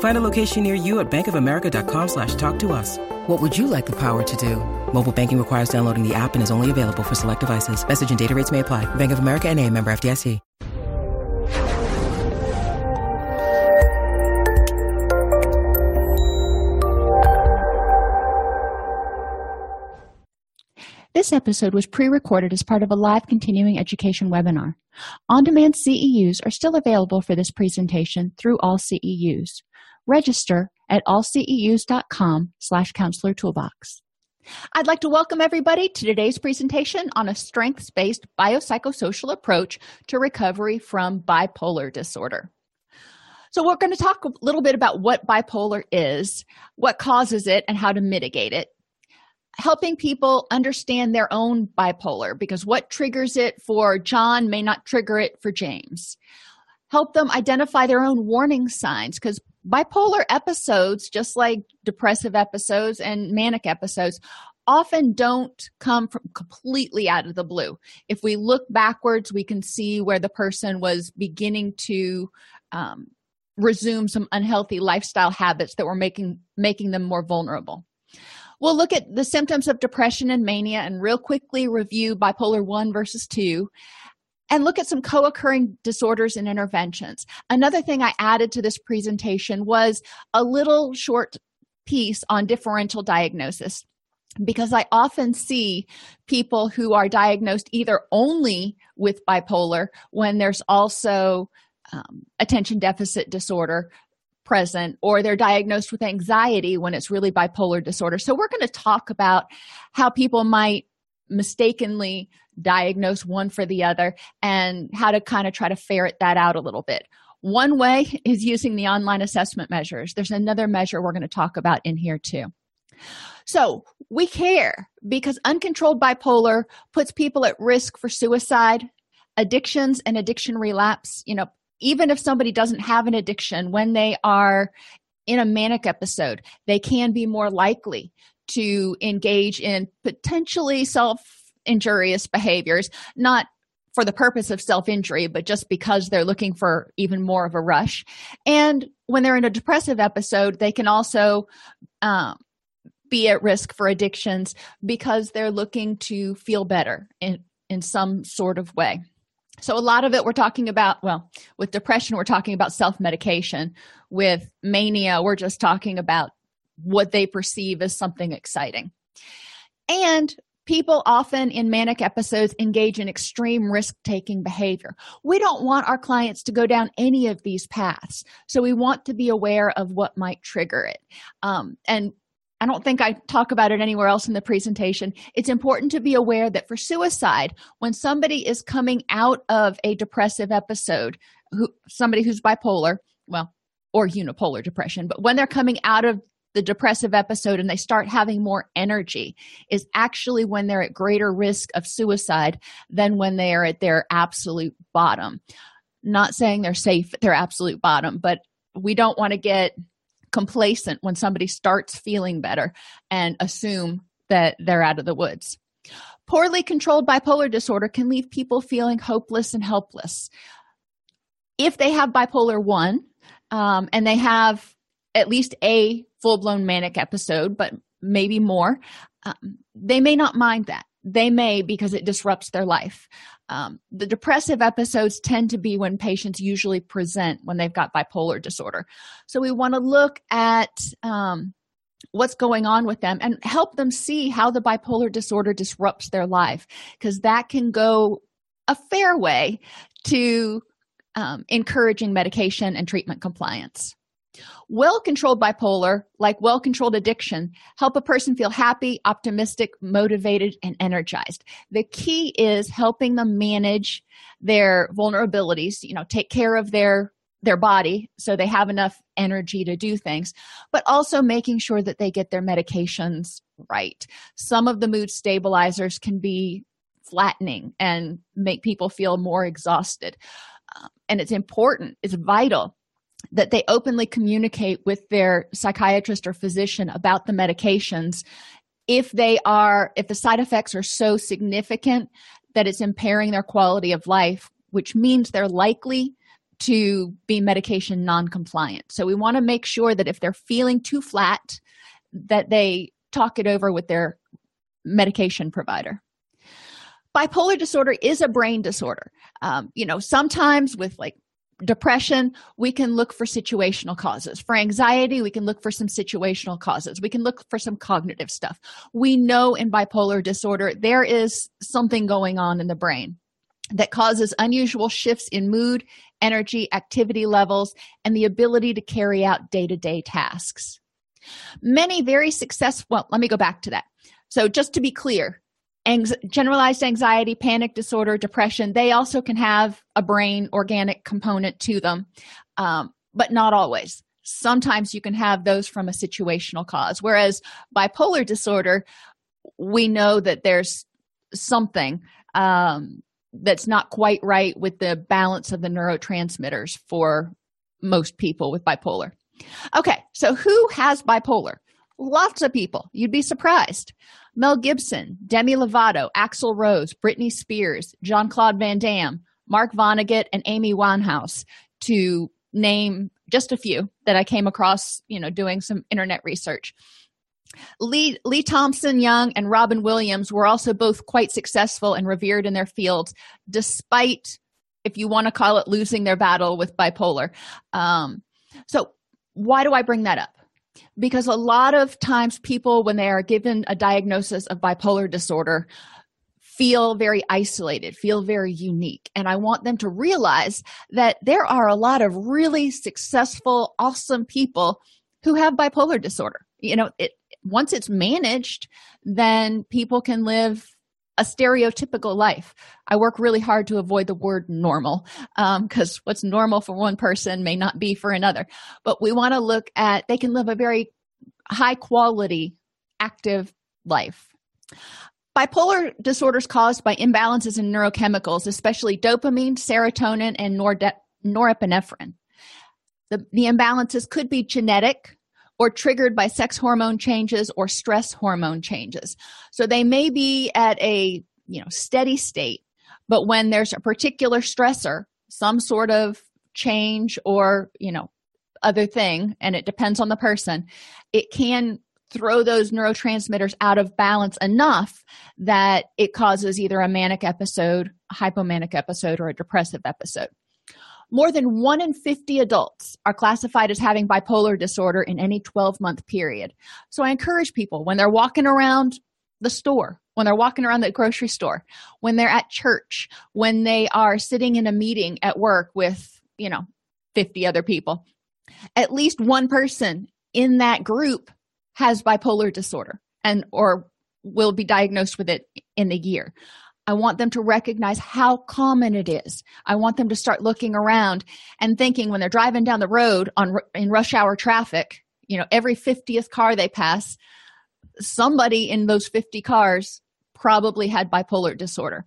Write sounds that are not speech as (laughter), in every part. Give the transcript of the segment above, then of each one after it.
Find a location near you at bankofamerica.com slash talk to us. What would you like the power to do? Mobile banking requires downloading the app and is only available for select devices. Message and data rates may apply. Bank of America and a member FDIC. This episode was pre-recorded as part of a live continuing education webinar. On-demand CEUs are still available for this presentation through all CEUs. Register at allceus.com slash counselor toolbox. I'd like to welcome everybody to today's presentation on a strengths-based biopsychosocial approach to recovery from bipolar disorder. So we're going to talk a little bit about what bipolar is, what causes it, and how to mitigate it helping people understand their own bipolar because what triggers it for John may not trigger it for James. Help them identify their own warning signs because bipolar episodes, just like depressive episodes and manic episodes, often don't come from completely out of the blue. If we look backwards, we can see where the person was beginning to um, resume some unhealthy lifestyle habits that were making making them more vulnerable. We'll look at the symptoms of depression and mania and real quickly review bipolar 1 versus 2 and look at some co occurring disorders and interventions. Another thing I added to this presentation was a little short piece on differential diagnosis because I often see people who are diagnosed either only with bipolar when there's also um, attention deficit disorder present or they're diagnosed with anxiety when it's really bipolar disorder. So, we're going to talk about how people might mistakenly diagnose one for the other and how to kind of try to ferret that out a little bit. One way is using the online assessment measures. There's another measure we're going to talk about in here too. So, we care because uncontrolled bipolar puts people at risk for suicide, addictions, and addiction relapse. You know, even if somebody doesn't have an addiction, when they are in a manic episode, they can be more likely to engage in potentially self injurious behaviors, not for the purpose of self injury, but just because they're looking for even more of a rush. And when they're in a depressive episode, they can also um, be at risk for addictions because they're looking to feel better in, in some sort of way. So a lot of it we're talking about well with depression we're talking about self-medication. With mania we're just talking about what they perceive as something exciting. And people often in manic episodes engage in extreme risk-taking behavior we don't want our clients to go down any of these paths so we want to be aware of what might trigger it um, and I don't think I talk about it anywhere else in the presentation. It's important to be aware that for suicide, when somebody is coming out of a depressive episode, who, somebody who's bipolar, well, or unipolar depression, but when they're coming out of the depressive episode and they start having more energy, is actually when they're at greater risk of suicide than when they are at their absolute bottom. Not saying they're safe at their absolute bottom, but we don't want to get complacent when somebody starts feeling better and assume that they're out of the woods. Poorly controlled bipolar disorder can leave people feeling hopeless and helpless. If they have bipolar 1 um, and they have at least a full blown manic episode, but maybe more, um, they may not mind that. They may because it disrupts their life. Um, the depressive episodes tend to be when patients usually present when they've got bipolar disorder. So we want to look at um, what's going on with them and help them see how the bipolar disorder disrupts their life because that can go a fair way to um, encouraging medication and treatment compliance. Well controlled bipolar, like well controlled addiction, help a person feel happy, optimistic, motivated, and energized. The key is helping them manage their vulnerabilities, you know, take care of their their body so they have enough energy to do things, but also making sure that they get their medications right. Some of the mood stabilizers can be flattening and make people feel more exhausted. Um, and it's important, it's vital that they openly communicate with their psychiatrist or physician about the medications if they are if the side effects are so significant that it's impairing their quality of life which means they're likely to be medication non-compliant. So we want to make sure that if they're feeling too flat that they talk it over with their medication provider. Bipolar disorder is a brain disorder. Um, you know sometimes with like depression we can look for situational causes. For anxiety we can look for some situational causes. We can look for some cognitive stuff. We know in bipolar disorder there is something going on in the brain that causes unusual shifts in mood energy activity levels and the ability to carry out day-to-day tasks. Many very successful well let me go back to that. So just to be clear generalized anxiety, panic disorder, depression, they also can have a brain organic component to them, um, but not always. Sometimes you can have those from a situational cause, whereas bipolar disorder, we know that there's something um, that's not quite right with the balance of the neurotransmitters for most people with bipolar. Okay, so who has bipolar? Lots of people. You'd be surprised. Mel Gibson, Demi Lovato, Axl Rose, Britney Spears, Jean Claude Van Damme, Mark Vonnegut, and Amy Winehouse, to name just a few that I came across, you know, doing some internet research. Lee, Lee Thompson Young and Robin Williams were also both quite successful and revered in their fields, despite, if you want to call it, losing their battle with bipolar. Um, so, why do I bring that up? Because a lot of times people when they are given a diagnosis of bipolar disorder feel very isolated feel very unique. And i want them to realize that there are a lot of really successful awesome people who have bipolar disorder. You know it once it's managed then people can live a stereotypical life. I work really hard to avoid the word normal because um, what's normal for one person may not be for another. But we want to look at they can live a very high quality, active life. Bipolar disorders caused by imbalances in neurochemicals, especially dopamine, serotonin, and norepinephrine. The, the imbalances could be genetic, or triggered by sex hormone changes or stress hormone changes. So they may be at a, you know, steady state, but when there's a particular stressor, some sort of change or, you know, other thing and it depends on the person, it can throw those neurotransmitters out of balance enough that it causes either a manic episode, a hypomanic episode, or a depressive episode. More than 1 in 50 adults are classified as having bipolar disorder in any 12 month period. So I encourage people when they're walking around the store, when they're walking around the grocery store, when they're at church, when they are sitting in a meeting at work with, you know, 50 other people, at least one person in that group has bipolar disorder and or will be diagnosed with it in the year I want them to recognize how common it is. I want them to start looking around and thinking when they're driving down the road on in rush hour traffic, you know, every 50th car they pass, somebody in those 50 cars probably had bipolar disorder.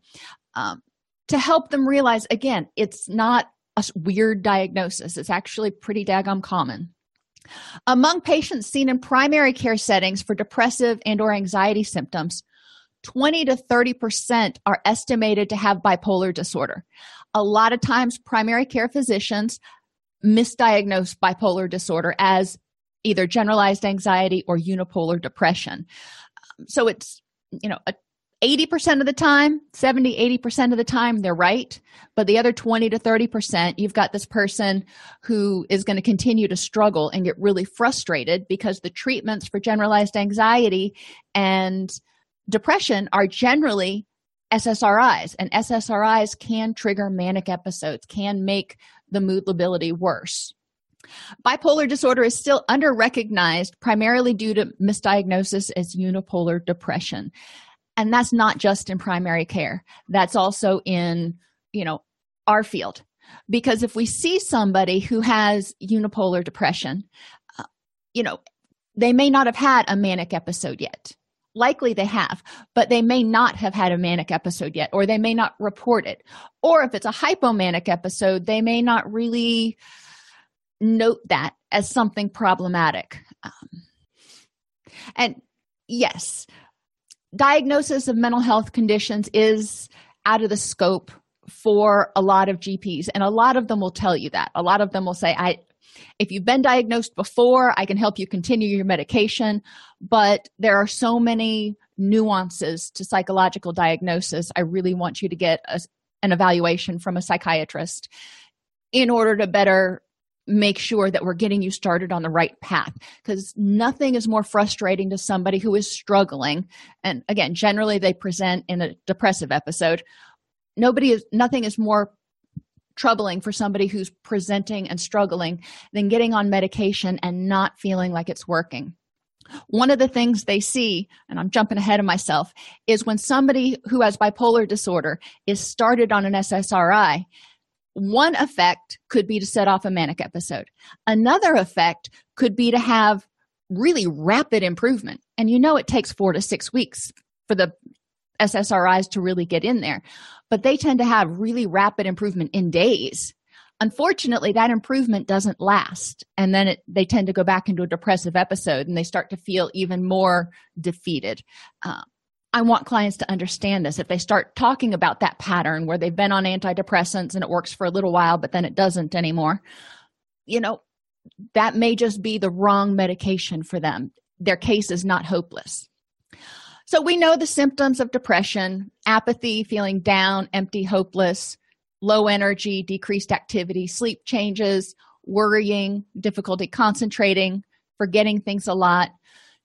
Um, to help them realize again, it's not a weird diagnosis, it's actually pretty daggum common. Among patients seen in primary care settings for depressive and or anxiety symptoms, 20 to 30% are estimated to have bipolar disorder. A lot of times, primary care physicians misdiagnose bipolar disorder as either generalized anxiety or unipolar depression. Um, so it's, you know, a 80% of the time 70 80% of the time they're right but the other 20 to 30% you've got this person who is going to continue to struggle and get really frustrated because the treatments for generalized anxiety and depression are generally SSRIs, and SSRIs can trigger manic episodes, can make the mood lability worse. Bipolar disorder is still underrecognized primarily due to misdiagnosis as unipolar depression. And that's not just in primary care. That's also in, you know, our field. Because if we see somebody who has unipolar depression, uh, you know, they may not have had a manic episode yet. Likely they have, but they may not have had a manic episode yet, or they may not report it. Or if it's a hypomanic episode, they may not really note that as something problematic. Um, and yes, diagnosis of mental health conditions is out of the scope for a lot of GPs, and a lot of them will tell you that. A lot of them will say, I if you've been diagnosed before, I can help you continue your medication, but there are so many nuances to psychological diagnosis. I really want you to get a, an evaluation from a psychiatrist in order to better make sure that we're getting you started on the right path because nothing is more frustrating to somebody who is struggling and again generally they present in a depressive episode nobody is nothing is more troubling for somebody who's presenting and struggling than getting on medication and not feeling like it's working. One of the things they see and i'm jumping ahead of myself is when somebody who has bipolar disorder is started on an ssri one effect could be to set off a manic episode. Another effect could be to have really rapid improvement. And you know it takes four to six weeks for the ssris to really get in there but they tend to have really rapid improvement in days unfortunately that improvement doesn't last and then it, they tend to go back into a depressive episode and they start to feel even more defeated uh, I want clients to understand this. If they start talking about that pattern where they've been on antidepressants and it works for a little while, but then it doesn't anymore, you know, that may just be the wrong medication for them. Their case is not hopeless. So we know the symptoms of depression apathy, feeling down, empty, hopeless, low energy, decreased activity, sleep changes, worrying, difficulty concentrating, forgetting things a lot,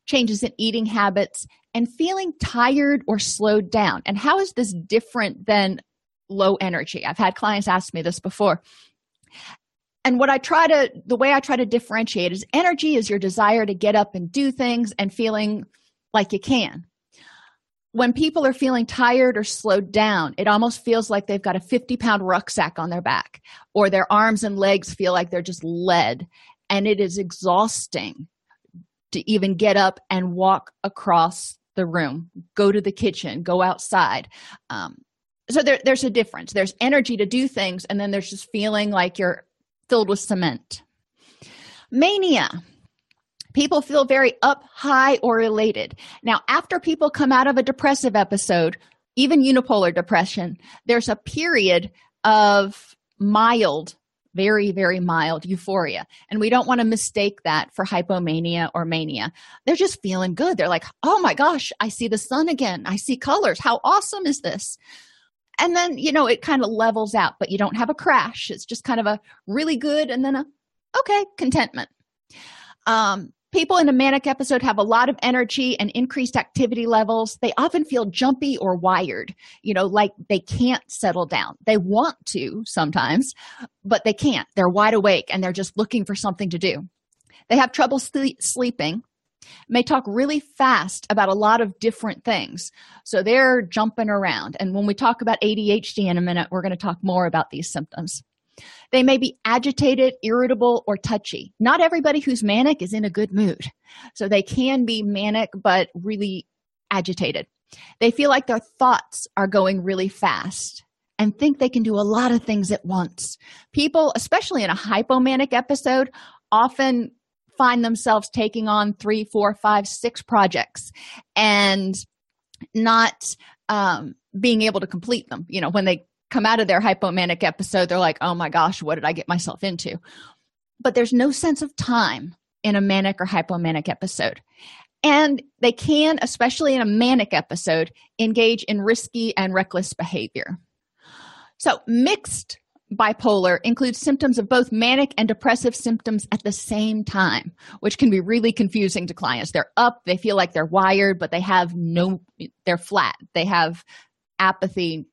changes in eating habits, and feeling tired or slowed down. And how is this different than low energy? I've had clients ask me this before. And what I try to, the way I try to differentiate is energy is your desire to get up and do things and feeling like you can. When people are feeling tired or slowed down, it almost feels like they've got a 50 pound rucksack on their back, or their arms and legs feel like they're just lead. And it is exhausting to even get up and walk across the room go to the kitchen go outside um, so there, there's a difference there's energy to do things and then there's just feeling like you're filled with cement mania people feel very up high or elated now after people come out of a depressive episode even unipolar depression there's a period of mild very, very mild euphoria. And we don't want to mistake that for hypomania or mania. They're just feeling good. They're like, oh my gosh, I see the sun again. I see colors. How awesome is this? And then, you know, it kind of levels out, but you don't have a crash. It's just kind of a really good and then a okay, contentment. Um, People in a manic episode have a lot of energy and increased activity levels. They often feel jumpy or wired, you know, like they can't settle down. They want to sometimes, but they can't. They're wide awake and they're just looking for something to do. They have trouble sleep- sleeping, may talk really fast about a lot of different things. So they're jumping around. And when we talk about ADHD in a minute, we're going to talk more about these symptoms. They may be agitated, irritable, or touchy. Not everybody who's manic is in a good mood. So they can be manic, but really agitated. They feel like their thoughts are going really fast and think they can do a lot of things at once. People, especially in a hypomanic episode, often find themselves taking on three, four, five, six projects and not um, being able to complete them. You know, when they come out of their hypomanic episode, they're like, oh my gosh, what did I get myself into? But there's no sense of time in a manic or hypomanic episode. And they can, especially in a manic episode, engage in risky and reckless behavior. So, mixed bipolar includes symptoms of both manic and depressive symptoms at the same time, which can be really confusing to clients. They're up, they feel like they're wired, but they have no, they're flat. They have apathy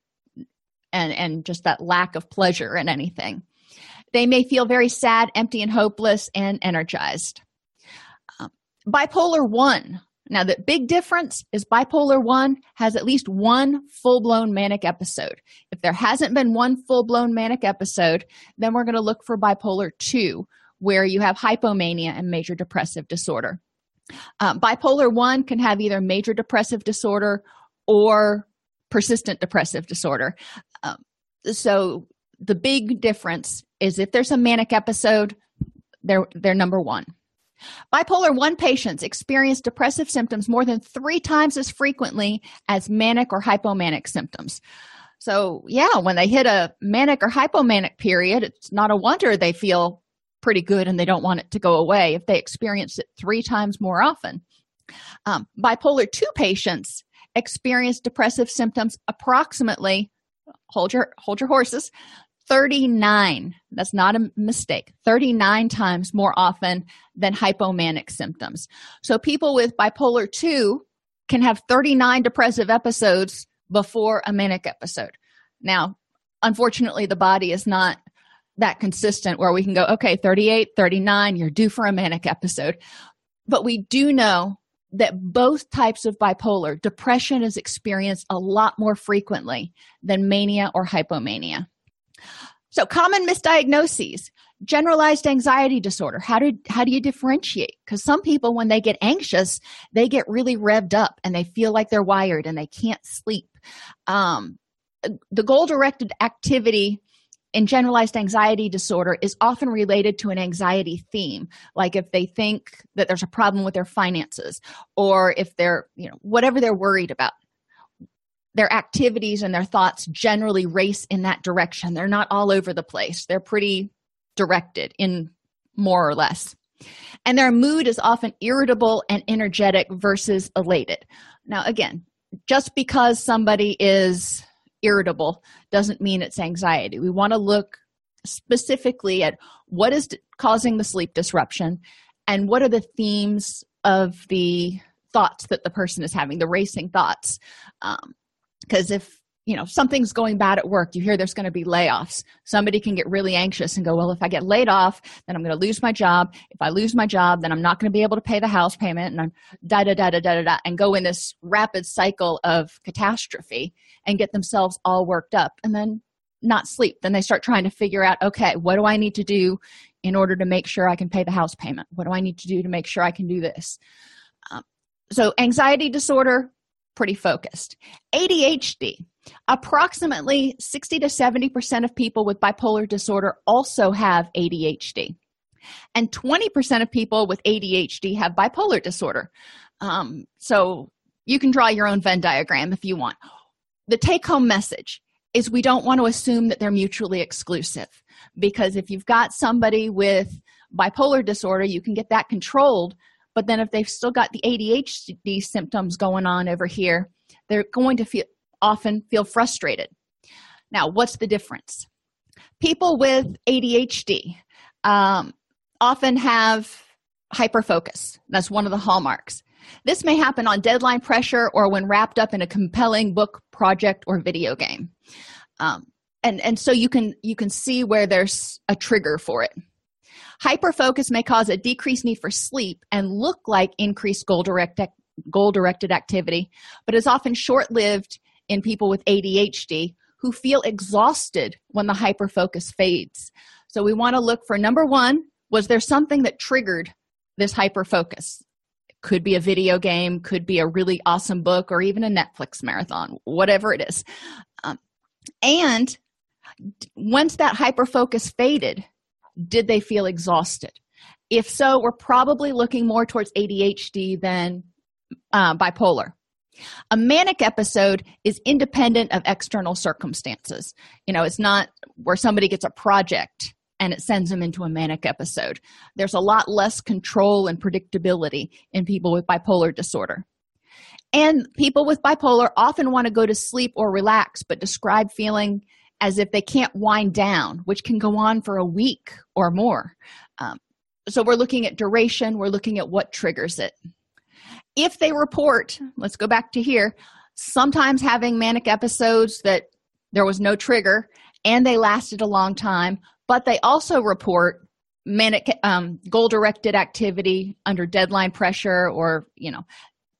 and and just that lack of pleasure in anything. They may feel very sad empty and hopeless and energized. Um, bipolar 1 now the big difference is bipolar 1 has at least one full-blown manic episode. If there hasn't been one full-blown manic episode then we're going to look for bipolar 2 where you have hypomania and major depressive disorder. Um, bipolar 1 can have either major depressive disorder or persistent depressive disorder um, so the big difference is if there's a manic episode they're they're number one. Bipolar 1 patients experience depressive symptoms more than three times as frequently as manic or hypomanic symptoms. So yeah when they hit a manic or hypomanic period it's not a wonder they feel pretty good and they don't want it to go away if they experience it three times more often. Um, bipolar 2 patients experience depressive symptoms approximately hold your hold your horses. 39 that's not a mistake. 39 times more often than hypomanic symptoms. So people with bipolar 2 can have 39 depressive episodes before a manic episode. Now unfortunately the body is not that consistent where we can go okay 38 39 you're due for a manic episode. But we do know that both types of bipolar depression is experienced a lot more frequently than mania or hypomania. So common misdiagnoses generalized anxiety disorder. How do how do you differentiate? Because some people when they get anxious they get really revved up and they feel like they're wired and they can't sleep. Um, the goal directed activity in generalized anxiety disorder is often related to an anxiety theme. Like if they think that there's a problem with their finances or if they're you know whatever they're worried about their activities and their thoughts generally race in that direction. They're not all over the place. They're pretty directed in more or less. And their mood is often irritable and energetic versus elated. Now again just because somebody is irritable doesn't mean it's anxiety. We want to look specifically at what is causing the sleep disruption and what are the themes of the thoughts that the person is having, the racing thoughts. Because um, if you know something's going bad at work. You hear there's going to be layoffs. Somebody can get really anxious and go well if i get laid off then i'm going to lose my job. If i lose my job then i'm not going to be able to pay the house payment and i'm da da da da da da and go in this rapid cycle of catastrophe and get themselves all worked up and then not sleep. Then they start trying to figure out okay what do i need to do in order to make sure i can pay the house payment? What do i need to do to make sure i can do this? Um, so anxiety disorder pretty focused. Adhd Approximately 60 to 70% of people with bipolar disorder also have ADHD. And 20% of people with ADHD have bipolar disorder. Um, so you can draw your own Venn diagram if you want. The take home message is we don't want to assume that they're mutually exclusive because if you've got somebody with bipolar disorder, you can get that controlled. But then if they've still got the ADHD symptoms going on over here, they're going to feel often feel frustrated. Now, what's the difference? People with ADHD um, often have hyperfocus. That's one of the hallmarks. This may happen on deadline pressure or when wrapped up in a compelling book, project, or video game. Um, and, and so you can you can see where there's a trigger for it. Hyperfocus may cause a decreased need for sleep and look like increased goal directed goal directed activity, but is often short lived in people with ADHD who feel exhausted when the hyperfocus fades. So we want to look for number one, was there something that triggered this hyperfocus? Could be a video game, could be a really awesome book, or even a Netflix marathon, whatever it is. Um, and once that hyperfocus faded, did they feel exhausted? If so, we're probably looking more towards ADHD than uh, bipolar. A manic episode is independent of external circumstances. You know, it's not where somebody gets a project and it sends them into a manic episode. There's a lot less control and predictability in people with bipolar disorder. And people with bipolar often want to go to sleep or relax, but describe feeling as if they can't wind down, which can go on for a week or more. Um, so we're looking at duration, we're looking at what triggers it if they report let's go back to here sometimes having manic episodes that there was no trigger and they lasted a long time, but they also report manic um, goal directed activity under deadline pressure or you know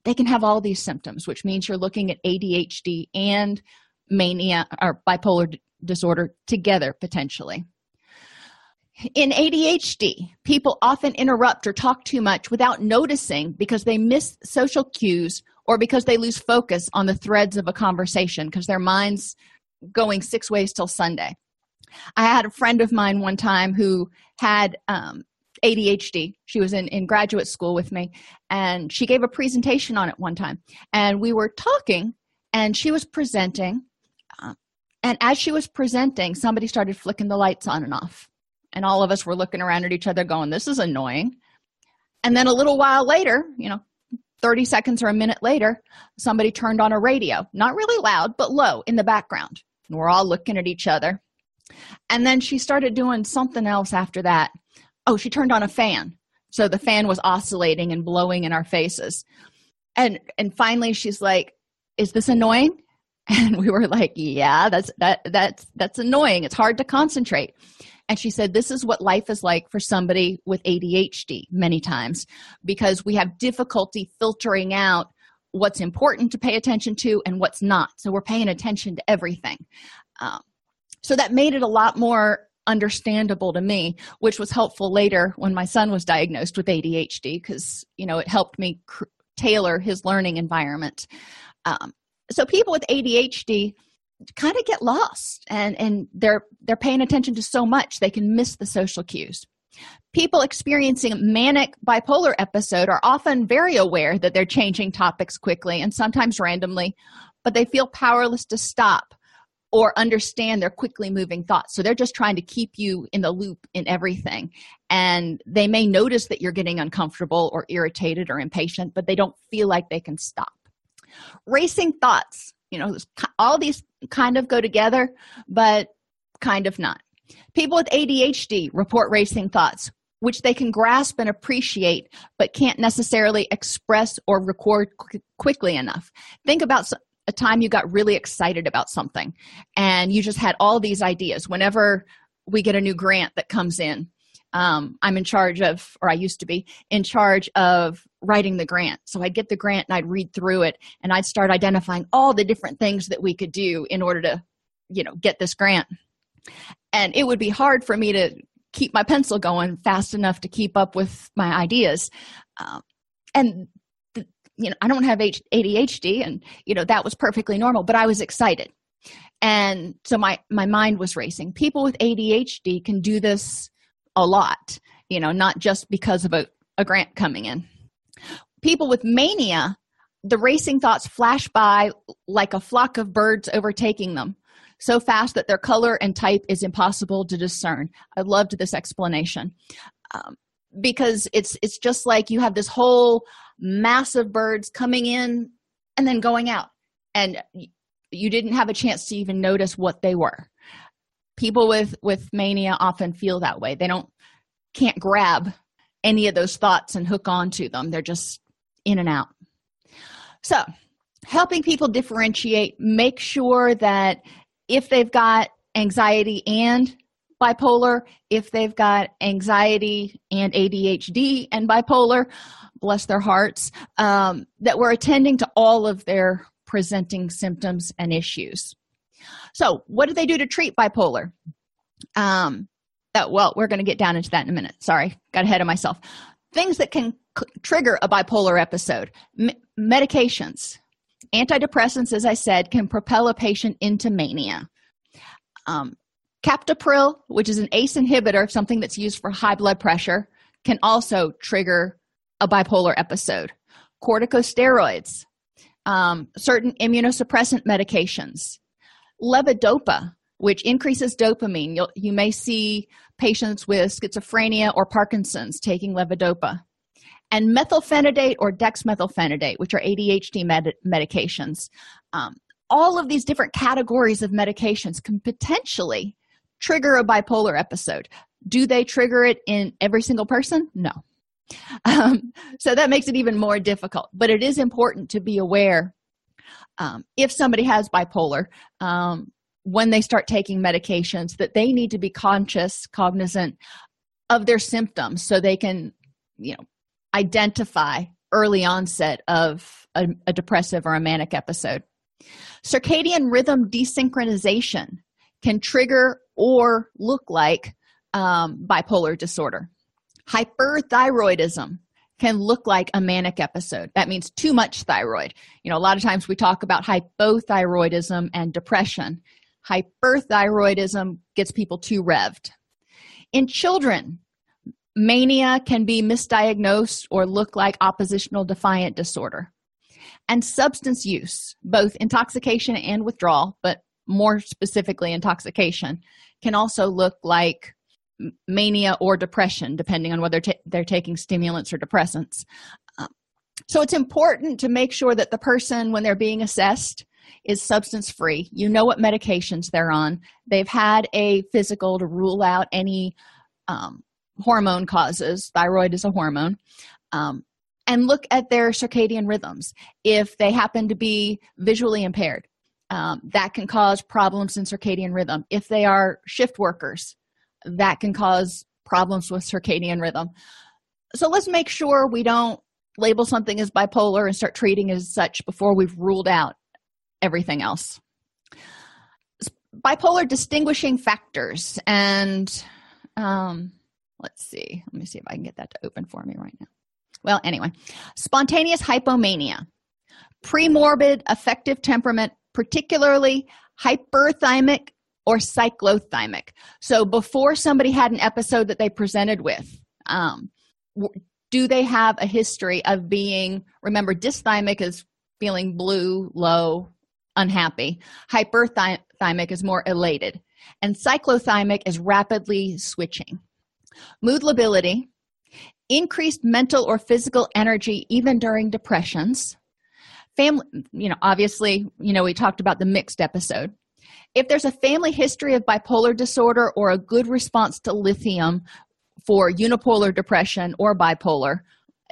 they can have all these symptoms which means you're looking at adhd and mania or bipolar disorder together potentially in adhd people often interrupt or talk too much without noticing because they miss social cues or because they lose focus on the threads of a conversation because their minds going six ways till sunday. I had a friend of mine one time who had um, adhd she was in, in graduate school with me and she gave a presentation on it one time and we were talking and she was presenting uh, and as she was presenting somebody started flicking the lights on and off and all of us were looking around at each other going this is annoying. And then a little while later you know 30 seconds or a minute later somebody turned on a radio not really loud but low in the background. And we're all looking at each other. And then she started doing something else after that. Oh she turned on a fan. So the fan was oscillating and blowing in our faces. And and finally she's like is this annoying? (laughs) And we were like yeah that's that that's that's annoying. It's hard to concentrate and she said this is what life is like for somebody with adhd many times because we have difficulty filtering out what's important to pay attention to and what's not. So we're paying attention to everything. Um, so that made it a lot more understandable to me which was helpful later when my son was diagnosed with adhd because you know it helped me cr- tailor his learning environment. Um, so people with adhd kind of get lost and and they're they're paying attention to so much they can miss the social cues people experiencing manic bipolar episode are often very aware that they're changing topics quickly and sometimes randomly but they feel powerless to stop or understand their quickly moving thoughts. So they're just trying to keep you in the loop in everything. And they may notice that you're getting uncomfortable or irritated or impatient, but they don't feel like they can stop. Racing thoughts, you know, all these kind of go together, but kind of not. People with ADHD report racing thoughts, which they can grasp and appreciate, but can't necessarily express or record qu- quickly enough. Think about a time you got really excited about something and you just had all these ideas whenever we get a new grant that comes in um, i'm in charge of or i used to be in charge of writing the grant. So i'd get the grant and i'd read through it and i'd start identifying all the different things that we could do in order to you know get this grant. And it would be hard for me to keep my pencil going fast enough to keep up with my ideas. Um, and you know i don't have adhd and you know that was perfectly normal but i was excited. And so my my mind was racing. People with adhd can do this a lot you know not just because of a, a grant coming in people with mania the racing thoughts flash by like a flock of birds overtaking them so fast that their color and type is impossible to discern. I loved this explanation. Um, because it's it's just like you have this whole massive birds coming in and then going out. And you didn't have a chance to even notice what they were. People with with mania often feel that way. They don't can't grab any of those thoughts and hook onto them. They're just in and out. So helping people differentiate make sure that if they've got anxiety and bipolar if they've got anxiety and adhd and bipolar bless their hearts um, that we're attending to all of their presenting symptoms and issues. So what do they do to treat bipolar? Um, that well we're going to get down into that in a minute. Sorry got ahead of myself things that can c- trigger a bipolar episode. M- medications. Antidepressants as i said can propel a patient into mania. Um, captopril which is an ace inhibitor something that's used for high blood pressure can also trigger a bipolar episode. Corticosteroids. Um, certain immunosuppressant medications. Levodopa which increases dopamine. You'll, you may see patients with schizophrenia or parkinson's taking levodopa. And methylphenidate or dexmethylphenidate which are adhd med- medications. Um, all of these different categories of medications can potentially trigger a bipolar episode. Do they trigger it in every single person? No. (laughs) Um, so that makes it even more difficult. But it is important to be aware um, if somebody has bipolar um, when they start taking medications that they need to be conscious cognizant of their symptoms so they can you know identify early onset of a, a depressive or a manic episode. Circadian rhythm desynchronization can trigger or look like um, bipolar disorder. Hyperthyroidism can look like a manic episode. That means too much thyroid. You know a lot of times we talk about hypothyroidism and depression hyperthyroidism gets people too revved. In children mania can be misdiagnosed or look like oppositional defiant disorder. And substance use both intoxication and withdrawal but more specifically intoxication can also look like mania or depression depending on whether they're taking stimulants or depressants. Um, so it's important to make sure that the person when they're being assessed is substance free. You know what medications they're on. They've had a physical to rule out any um, hormone causes. Thyroid is a hormone. Um, and look at their circadian rhythms. If they happen to be visually impaired um, that can cause problems in circadian rhythm. If they are shift workers that can cause problems with circadian rhythm. So let's make sure we don't label something as bipolar and start treating as such before we've ruled out everything else. Bipolar distinguishing factors. And um, let's see. Let me see if i can get that to open for me right now. Well anyway. Spontaneous hypomania. Premorbid affective temperament particularly hyperthymic or cyclothymic. So before somebody had an episode that they presented with um, do they have a history of being remember dysthymic is feeling blue low unhappy. Hyperthymic is more elated. And cyclothymic is rapidly switching. Mood lability increased mental or physical energy even during depressions. Family you know obviously you know we talked about the mixed episode. If there's a family history of bipolar disorder or a good response to lithium for unipolar depression or bipolar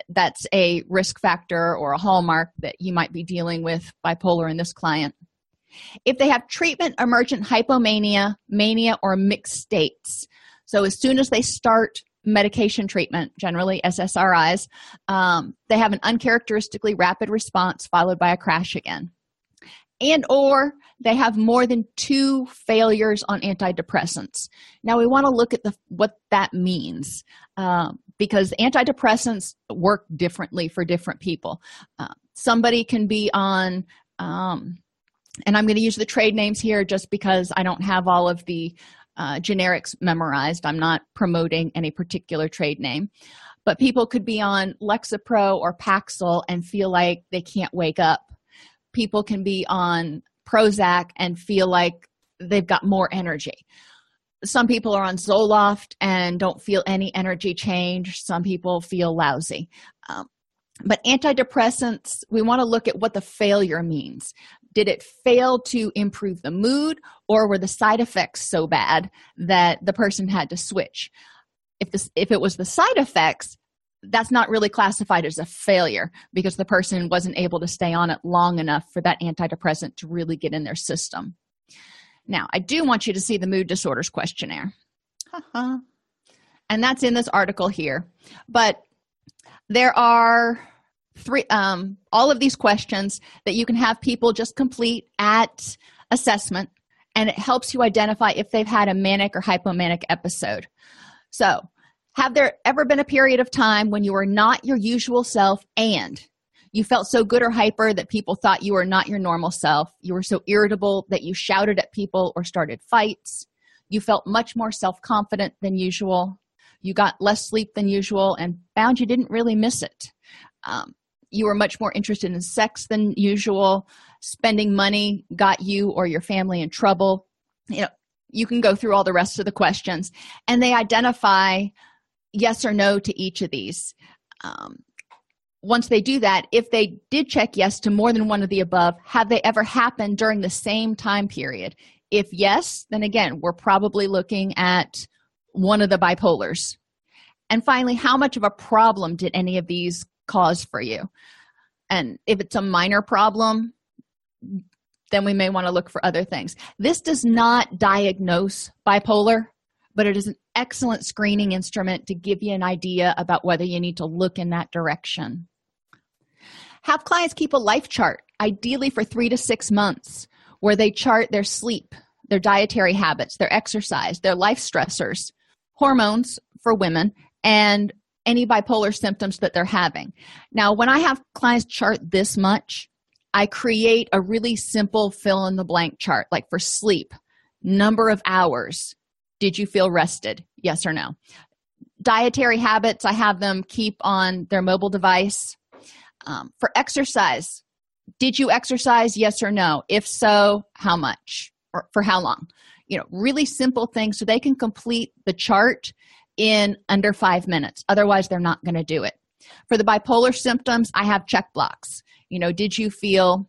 that's a risk factor or a hallmark that you might be dealing with bipolar in this client. If they have treatment emergent hypomania mania or mixed states so as soon as they start medication treatment generally ssris um, they have an uncharacteristically rapid response followed by a crash again. And or they have more than two failures on antidepressants. Now we want to look at the what that means. Um, because antidepressants work differently for different people. Uh, somebody can be on um, and i'm going to use the trade names here just because i don't have all of the uh, generics memorized. I'm not promoting any particular trade name. But people could be on lexapro or paxil and feel like they can't wake up. People can be on prozac and feel like they've got more energy some people are on zoloft and don't feel any energy change. Some people feel lousy. Um, but antidepressants we want to look at what the failure means. Did it fail to improve the mood or were the side effects so bad that the person had to switch? If this if it was the side effects that's not really classified as a failure because the person wasn't able to stay on it long enough for that antidepressant to really get in their system now i do want you to see the mood disorders questionnaire. And that's in this article here. But there are three um, all of these questions that you can have people just complete at assessment and it helps you identify if they've had a manic or hypomanic episode. So have there ever been a period of time when you were not your usual self and you felt so good or hyper that people thought you were not your normal self. You were so irritable that you shouted at people or started fights. You felt much more self-confident than usual. You got less sleep than usual and found you didn't really miss it. Um, you were much more interested in sex than usual. Spending money got you or your family in trouble. You know you can go through all the rest of the questions. And they identify yes or no to each of these. Um, once they do that if they did check yes to more than one of the above have they ever happened during the same time period if yes then again we're probably looking at one of the bipolars and finally how much of a problem did any of these cause for you and if it's a minor problem then we may want to look for other things. This does not diagnose bipolar, but it is an excellent screening instrument to give you an idea about whether you need to look in that direction. Have clients keep a life chart, ideally for three to six months, where they chart their sleep, their dietary habits, their exercise, their life stressors, hormones for women, and any bipolar symptoms that they're having. Now, when I have clients chart this much, I create a really simple fill in the blank chart, like for sleep, number of hours. Did you feel rested? Yes or no? Dietary habits, I have them keep on their mobile device. Um, for exercise, did you exercise? Yes or no? If so, how much or for how long? You know, really simple things so they can complete the chart in under five minutes. Otherwise, they're not going to do it. For the bipolar symptoms, I have check blocks. You know, did you feel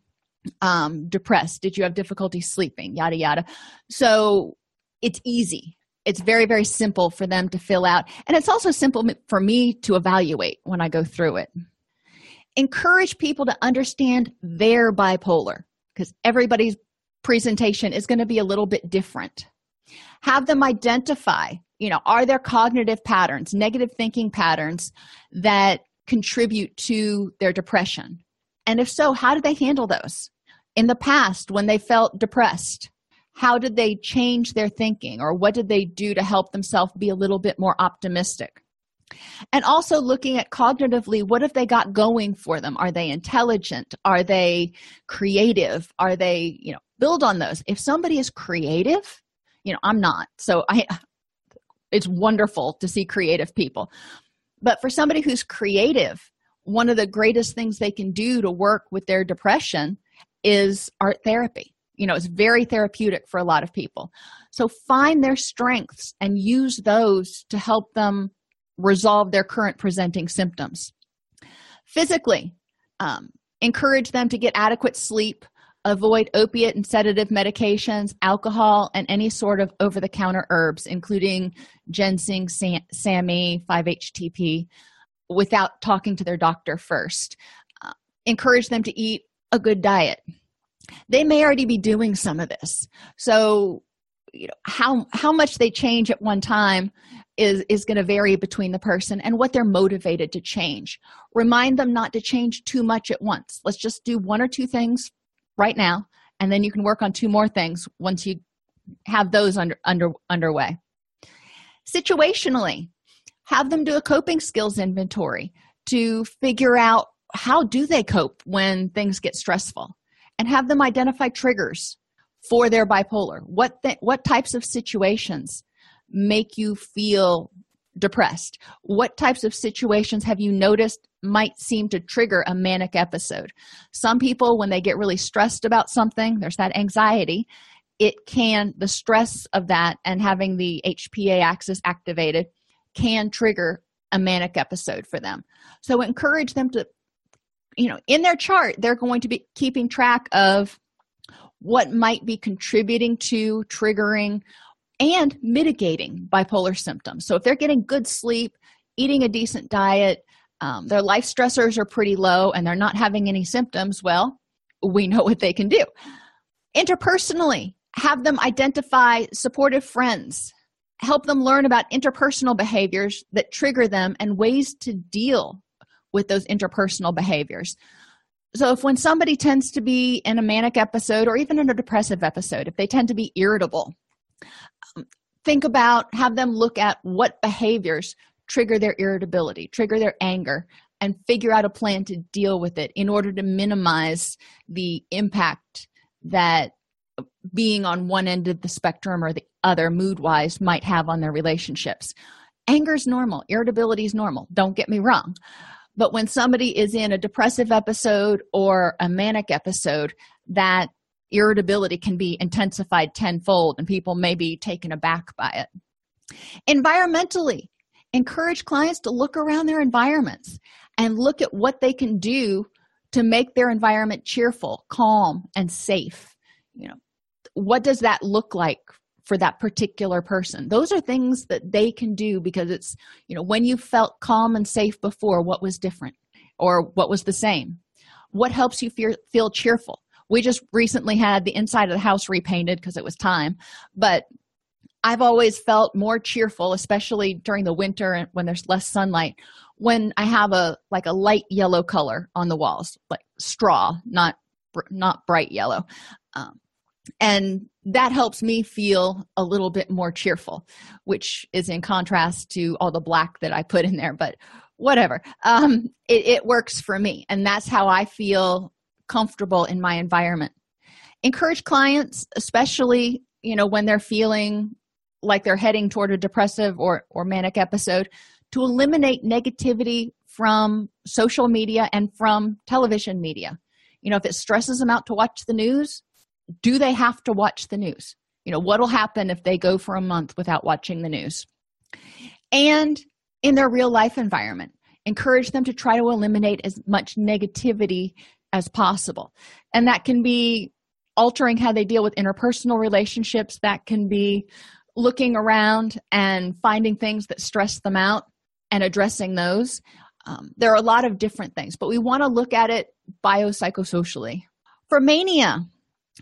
um, depressed? Did you have difficulty sleeping? Yada, yada. So it's easy. It's very, very simple for them to fill out. And it's also simple for me to evaluate when I go through it. Encourage people to understand their bipolar because everybody's presentation is going to be a little bit different. Have them identify you know are there cognitive patterns negative thinking patterns that contribute to their depression? And if so how do they handle those? In the past when they felt depressed how did they change their thinking or what did they do to help themselves be a little bit more optimistic and also looking at cognitively what have they got going for them? Are they intelligent? Are they creative? Are they you know build on those. If somebody is creative you know i'm not. So i (laughs) it's wonderful to see creative people. But for somebody who's creative one of the greatest things they can do to work with their depression is art therapy. You know it's very therapeutic for a lot of people. So find their strengths and use those to help them resolve their current presenting symptoms physically um, encourage them to get adequate sleep avoid opiate and sedative medications, alcohol, and any sort of over the counter herbs, including ginseng, SAMe, 5-HTP, without talking to their doctor first. Uh, encourage them to eat a good diet. They may already be doing some of this. So, you know, how how much they change at one time is is going to vary between the person and what they're motivated to change. Remind them not to change too much at once. Let's just do one or two things right now and then you can work on two more things once you have those under under underway situationally have them do a coping skills inventory to figure out how do they cope when things get stressful and have them identify triggers for their bipolar what th- what types of situations make you feel depressed? What types of situations have you noticed might seem to trigger a manic episode? Some people when they get really stressed about something there's that anxiety it can the stress of that and having the hpa axis activated can trigger a manic episode for them. So encourage them to you know in their chart they're going to be keeping track of what might be contributing to triggering and mitigating bipolar symptoms. So, if they're getting good sleep, eating a decent diet, um, their life stressors are pretty low, and they're not having any symptoms, well, we know what they can do. Interpersonally, have them identify supportive friends, help them learn about interpersonal behaviors that trigger them and ways to deal with those interpersonal behaviors. So, if when somebody tends to be in a manic episode or even in a depressive episode, if they tend to be irritable, think about have them look at what behaviors trigger their irritability trigger their anger and figure out a plan to deal with it in order to minimize the impact that being on one end of the spectrum or the other mood wise might have on their relationships. Anger is normal. Irritability is normal. Don't get me wrong. But when somebody is in a depressive episode or a manic episode that irritability can be intensified tenfold and people may be taken aback by it. Environmentally, encourage clients to look around their environments and look at what they can do to make their environment cheerful, calm, and safe. You know, what does that look like for that particular person? Those are things that they can do because it's, you know, when you felt calm and safe before, what was different or what was the same? What helps you feel, feel cheerful? We just recently had the inside of the house repainted because it was time but i've always felt more cheerful especially during the winter and when there's less sunlight when i have a like a light yellow color on the walls like straw not not bright yellow um, and that helps me feel a little bit more cheerful which is in contrast to all the black that i put in there but whatever um, it, it works for me and that's how i feel comfortable in my environment. Encourage clients especially you know when they're feeling like they're heading toward a depressive or or manic episode to eliminate negativity from social media and from television media. You know if it stresses them out to watch the news do they have to watch the news? You know what'll happen if they go for a month without watching the news? And in their real life environment encourage them to try to eliminate as much negativity as possible. And that can be altering how they deal with interpersonal relationships. That can be looking around and finding things that stress them out and addressing those. Um, there are a lot of different things but we want to look at it biopsychosocially. For mania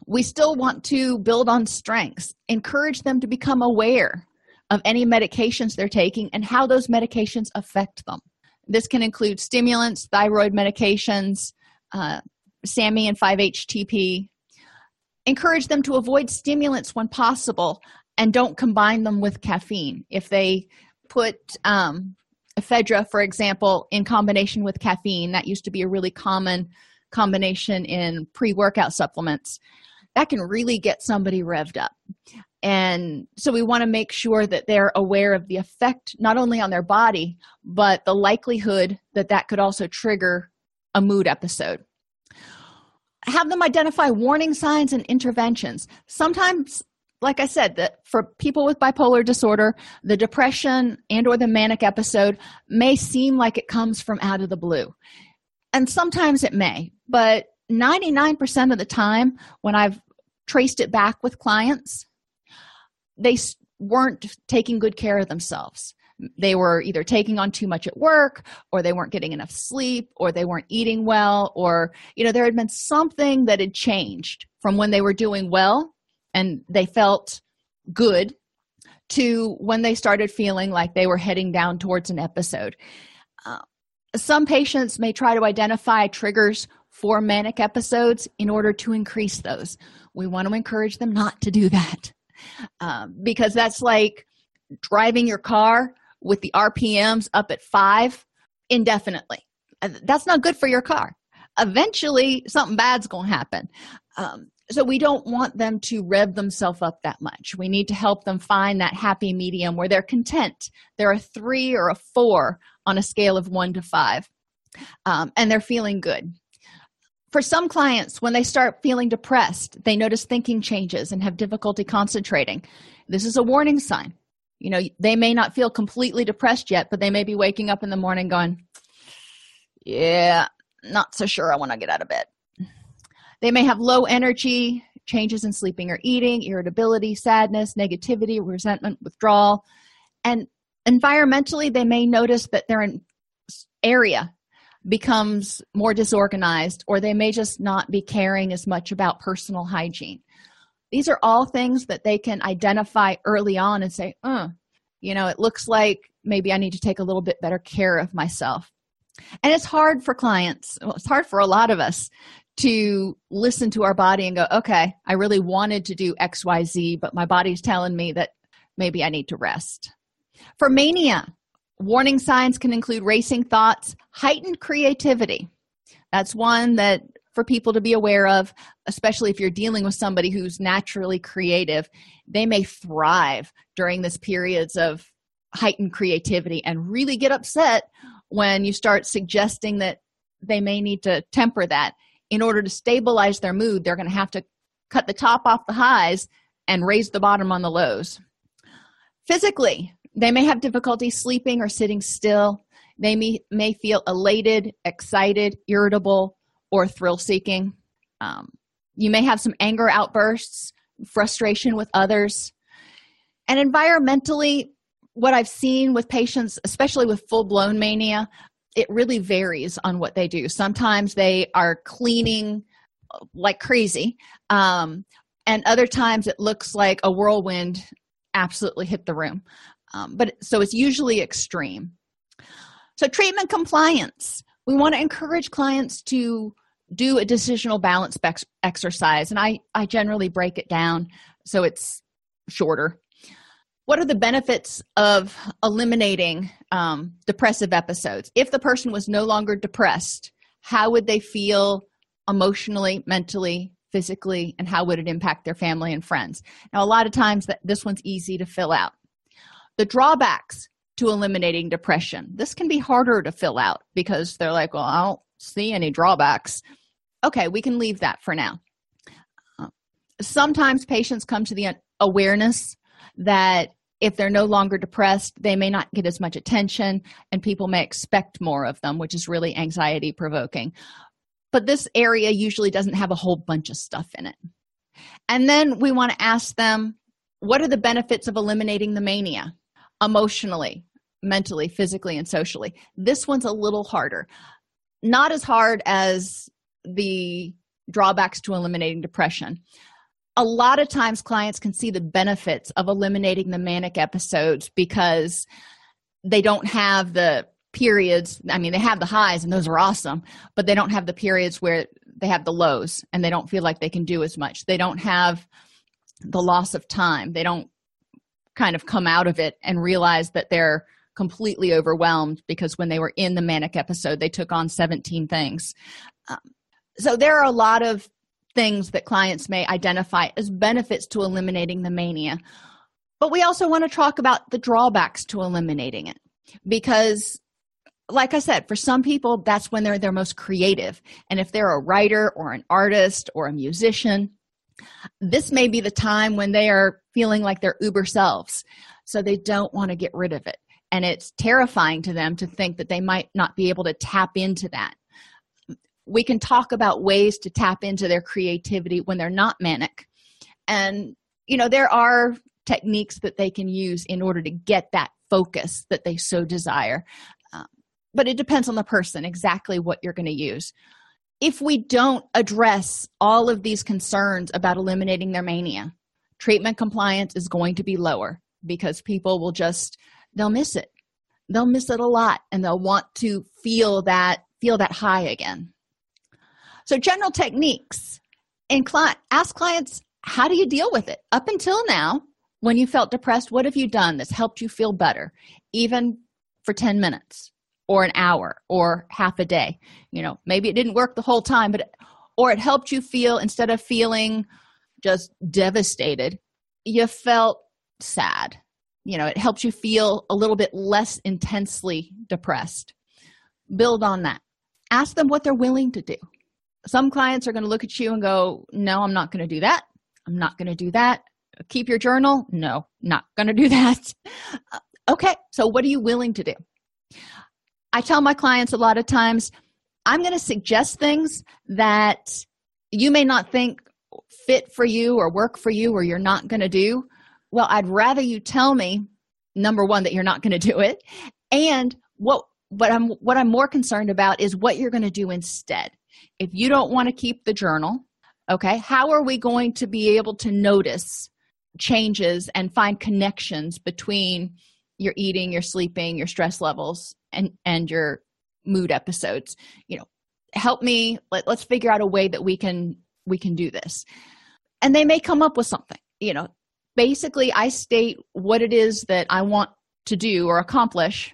we still want to build on strengths encourage them to become aware of any medications they're taking and how those medications affect them. This can include stimulants thyroid medications uh, SAMe and 5-HTP. Encourage them to avoid stimulants when possible and don't combine them with caffeine. If they put um, ephedra, for example, in combination with caffeine, that used to be a really common combination in pre-workout supplements, that can really get somebody revved up. And so we want to make sure that they're aware of the effect not only on their body, but the likelihood that that could also trigger a mood episode. Have them identify warning signs and interventions. Sometimes like i said that for people with bipolar disorder the depression and or the manic episode may seem like it comes from out of the blue. And sometimes it may but 99% of the time when i've traced it back with clients they weren't taking good care of themselves they were either taking on too much at work or they weren't getting enough sleep or they weren't eating well or you know there had been something that had changed from when they were doing well and they felt good to when they started feeling like they were heading down towards an episode. Uh, some patients may try to identify triggers for manic episodes in order to increase those. We want to encourage them not to do that um, because that's like driving your car with the RPMs up at five indefinitely. Uh, that's not good for your car. Eventually, something bad's going to happen. Um, so, we don't want them to rev themselves up that much. We need to help them find that happy medium where they're content. They're a three or a four on a scale of one to five, um, and they're feeling good. For some clients, when they start feeling depressed, they notice thinking changes and have difficulty concentrating. This is a warning sign you know they may not feel completely depressed yet but they may be waking up in the morning going yeah not so sure i want to get out of bed. They may have low energy changes in sleeping or eating irritability sadness negativity resentment withdrawal. And environmentally they may notice that their area becomes more disorganized or they may just not be caring as much about personal hygiene these are all things that they can identify early on and say uh you know it looks like maybe i need to take a little bit better care of myself. And it's hard for clients well, it's hard for a lot of us to listen to our body and go okay i really wanted to do xyz but my body's telling me that maybe i need to rest. For mania warning signs can include racing thoughts heightened creativity. That's one that for people to be aware of, especially if you're dealing with somebody who's naturally creative. They may thrive during this periods of heightened creativity and really get upset when you start suggesting that they may need to temper that. In order to stabilize their mood, they're going to have to cut the top off the highs and raise the bottom on the lows. Physically, they may have difficulty sleeping or sitting still. They may, may feel elated, excited, irritable, or thrill seeking. Um, you may have some anger outbursts, frustration with others. And environmentally, what I've seen with patients, especially with full blown mania, it really varies on what they do. Sometimes they are cleaning like crazy. Um, and other times it looks like a whirlwind absolutely hit the room. Um, but so it's usually extreme. So, treatment compliance. We want to encourage clients to do a decisional balance exercise, and I, I generally break it down so it's shorter. What are the benefits of eliminating um, depressive episodes? If the person was no longer depressed, how would they feel emotionally, mentally, physically, and how would it impact their family and friends? Now, a lot of times that this one's easy to fill out. The drawbacks to eliminating depression. This can be harder to fill out because they're like, well, I don't see any drawbacks. Okay, we can leave that for now. Uh, sometimes patients come to the awareness that if they're no longer depressed, they may not get as much attention and people may expect more of them, which is really anxiety provoking. But this area usually doesn't have a whole bunch of stuff in it. And then we want to ask them what are the benefits of eliminating the mania emotionally, mentally, physically, and socially? This one's a little harder. Not as hard as the drawbacks to eliminating depression. A lot of times clients can see the benefits of eliminating the manic episodes because they don't have the periods i mean they have the highs and those are awesome but they don't have the periods where they have the lows and they don't feel like they can do as much. They don't have the loss of time. They don't kind of come out of it and realize that they're completely overwhelmed because when they were in the manic episode they took on 17 things. Um, so there are a lot of things that clients may identify as benefits to eliminating the mania. But we also want to talk about the drawbacks to eliminating it because like I said, for some people, that's when they're their most creative. And if they're a writer or an artist or a musician, this may be the time when they are feeling like their uber selves. So they don't want to get rid of it. And it's terrifying to them to think that they might not be able to tap into that we can talk about ways to tap into their creativity when they're not manic. And you know there are techniques that they can use in order to get that focus that they so desire. Um, but it depends on the person exactly what you're going to use. If we don't address all of these concerns about eliminating their mania treatment compliance is going to be lower because people will just they'll miss it. They'll miss it a lot and they'll want to feel that feel that high again so, general techniques and ask clients, how do you deal with it? Up until now, when you felt depressed, what have you done that's helped you feel better, even for 10 minutes or an hour or half a day? You know, maybe it didn't work the whole time, but or it helped you feel instead of feeling just devastated, you felt sad. You know, it helps you feel a little bit less intensely depressed. Build on that. Ask them what they're willing to do some clients are going to look at you and go no i'm not going to do that. I'm not going to do that. Keep your journal? No not going to do (laughs) that. Uh, okay so what are you willing to do? I tell my clients a lot of times i'm going to suggest things that you may not think fit for you or work for you or you're not going to do. Well i'd rather you tell me number one that you're not going to do it and what what i'm what i'm more concerned about is what you're going to do instead if you don't want to keep the journal okay how are we going to be able to notice changes and find connections between your eating your sleeping your stress levels and and your mood episodes? You know help me let, let's figure out a way that we can we can do this. And they may come up with something you know. Basically i state what it is that i want to do or accomplish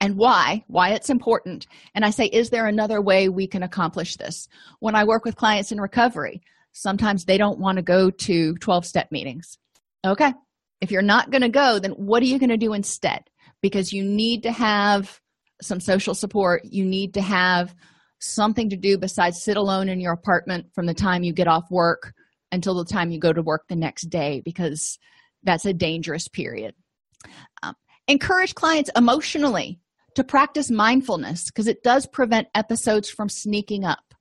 and why why it's important. And i say is there another way we can accomplish this? When i work with clients in recovery sometimes they don't want to go to 12 step meetings. Okay if you're not going to go then what are you going to do instead? Because you need to have some social support. You need to have something to do besides sit alone in your apartment from the time you get off work until the time you go to work the next day because that's a dangerous period. Um, Encourage clients emotionally to practice mindfulness because it does prevent episodes from sneaking up.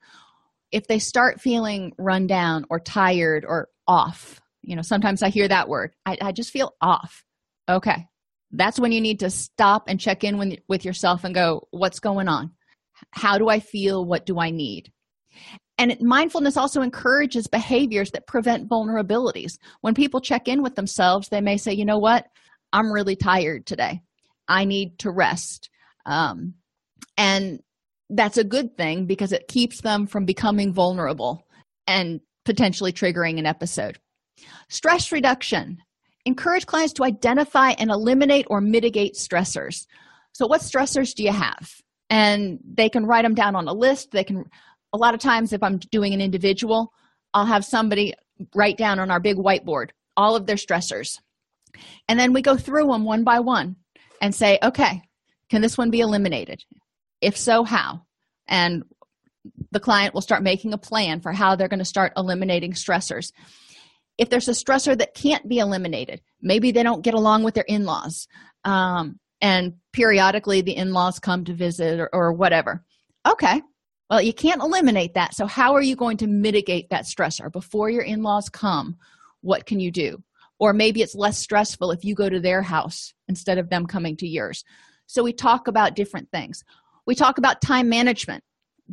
If they start feeling run down or tired or off, you know, sometimes I hear that word, I, I just feel off. Okay, that's when you need to stop and check in with, with yourself and go, what's going on? How do I feel? What do I need? and mindfulness also encourages behaviors that prevent vulnerabilities when people check in with themselves they may say you know what i'm really tired today. I need to rest. Um, and that's a good thing because it keeps them from becoming vulnerable and potentially triggering an episode. Stress reduction. Encourage clients to identify and eliminate or mitigate stressors. So what stressors do you have? And they can write them down on a list. They can a lot of times if i'm doing an individual i'll have somebody write down on our big whiteboard all of their stressors and then we go through them one by one and say okay can this one be eliminated if so how and the client will start making a plan for how they're going to start eliminating stressors if there's a stressor that can't be eliminated maybe they don't get along with their in-laws um, and periodically the in-laws come to visit or, or whatever okay well, you can't eliminate that. So, how are you going to mitigate that stressor? Before your in laws come, what can you do? Or maybe it's less stressful if you go to their house instead of them coming to yours. So, we talk about different things. We talk about time management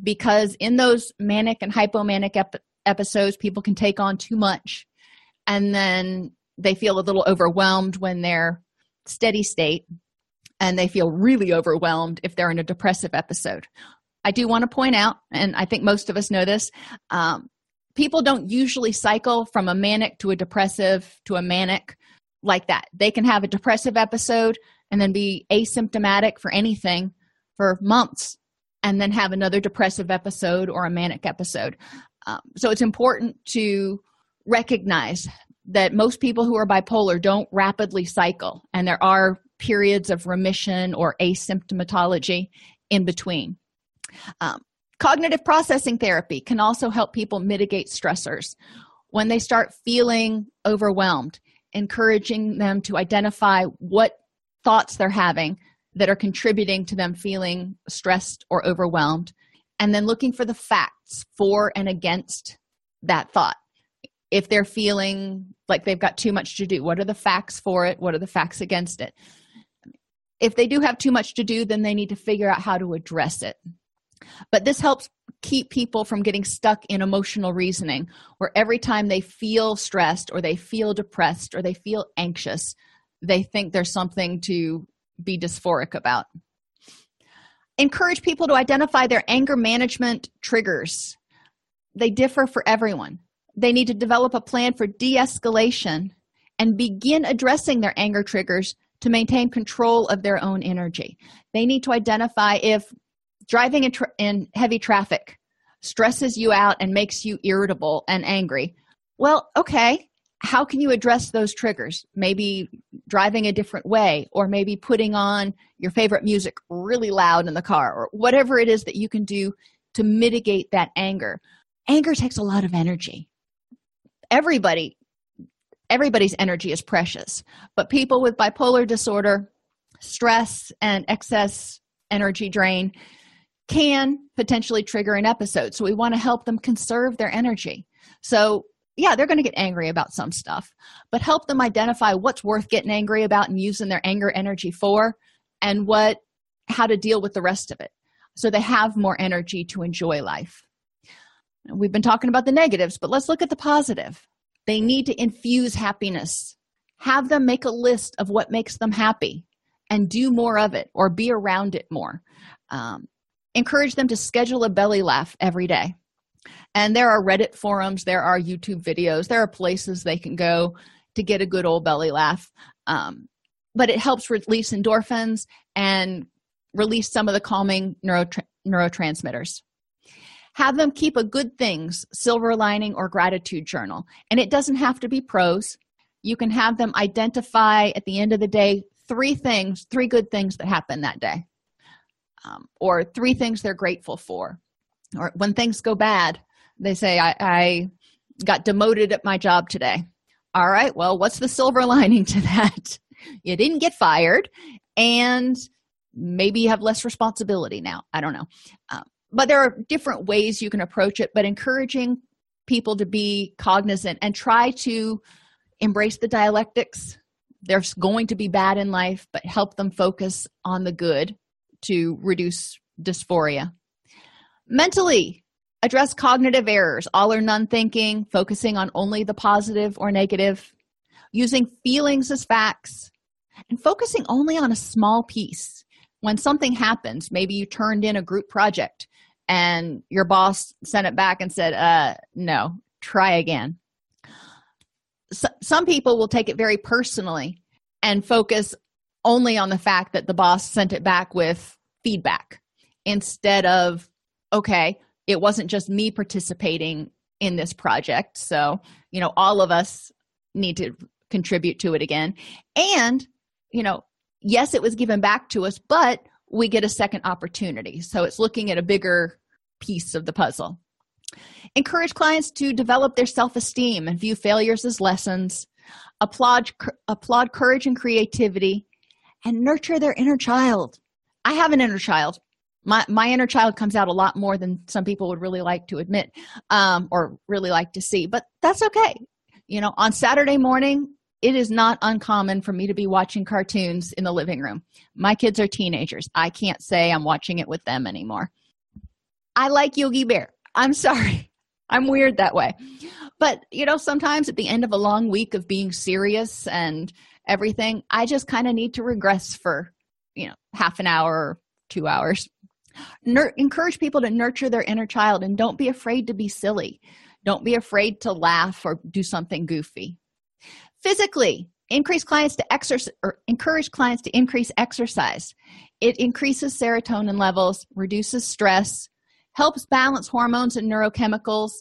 because in those manic and hypomanic ep- episodes, people can take on too much and then they feel a little overwhelmed when they're steady state and they feel really overwhelmed if they're in a depressive episode I do want to point out, and I think most of us know this, um, people don't usually cycle from a manic to a depressive to a manic like that. They can have a depressive episode and then be asymptomatic for anything for months and then have another depressive episode or a manic episode. Um, so it's important to recognize that most people who are bipolar don't rapidly cycle, and there are periods of remission or asymptomatology in between. Um, cognitive processing therapy can also help people mitigate stressors when they start feeling overwhelmed, encouraging them to identify what thoughts they're having that are contributing to them feeling stressed or overwhelmed, and then looking for the facts for and against that thought. If they're feeling like they've got too much to do, what are the facts for it? What are the facts against it? If they do have too much to do, then they need to figure out how to address it. But this helps keep people from getting stuck in emotional reasoning, where every time they feel stressed or they feel depressed or they feel anxious, they think there's something to be dysphoric about. Encourage people to identify their anger management triggers. They differ for everyone. They need to develop a plan for de escalation and begin addressing their anger triggers to maintain control of their own energy. They need to identify if driving in, tra- in heavy traffic stresses you out and makes you irritable and angry. Well okay how can you address those triggers? Maybe driving a different way or maybe putting on your favorite music really loud in the car or whatever it is that you can do to mitigate that anger. Anger takes a lot of energy. Everybody everybody's energy is precious but people with bipolar disorder stress and excess energy drain can potentially trigger an episode. So we want to help them conserve their energy. So, yeah, they're going to get angry about some stuff, but help them identify what's worth getting angry about and using their anger energy for and what how to deal with the rest of it so they have more energy to enjoy life. We've been talking about the negatives, but let's look at the positive. They need to infuse happiness. Have them make a list of what makes them happy and do more of it or be around it more. Um, encourage them to schedule a belly laugh every day. And there are reddit forums there are youtube videos there are places they can go to get a good old belly laugh. Um, but it helps release endorphins and release some of the calming neurotra- neurotransmitters. Have them keep a good things silver lining or gratitude journal. And it doesn't have to be prose. You can have them identify at the end of the day three things three good things that happened that day um, or three things they're grateful for. Or when things go bad they say I, I got demoted at my job today. All right well what's the silver (laughs) lining to that? You didn't get fired and maybe you have less responsibility now. I don't know. Um, but there are different ways you can approach it but encouraging people to be cognizant and try to embrace the dialectics. There's going to be bad in life but help them focus on the good to reduce dysphoria. Mentally, address cognitive errors all or none thinking focusing on only the positive or negative using feelings as facts and focusing only on a small piece when something happens maybe you turned in a group project and your boss sent it back and said uh no try again so, some people will take it very personally and focus only on the fact that the boss sent it back with feedback instead of okay it wasn't just me participating in this project. So you know all of us need to contribute to it again. And you know yes it was given back to us but we get a second opportunity. So it's looking at a bigger piece of the puzzle. Encourage clients to develop their self-esteem and view failures as lessons. Applaud applaud courage and creativity and nurture their inner child. I have an inner child. My my inner child comes out a lot more than some people would really like to admit um, or really like to see but that's okay. You know on saturday morning it is not uncommon for me to be watching cartoons in the living room. My kids are teenagers. I can't say i'm watching it with them anymore. I like yogi bear. I'm (laughs) sorry. I'm weird that way. But you know sometimes at the end of a long week of being serious and everything. I just kind of need to regress for you know half an hour or two hours. Nur- encourage people to nurture their inner child and don't be afraid to be silly. Don't be afraid to laugh or do something goofy. Physically increase clients to exercise or encourage clients to increase exercise. It increases serotonin levels reduces stress helps balance hormones and neurochemicals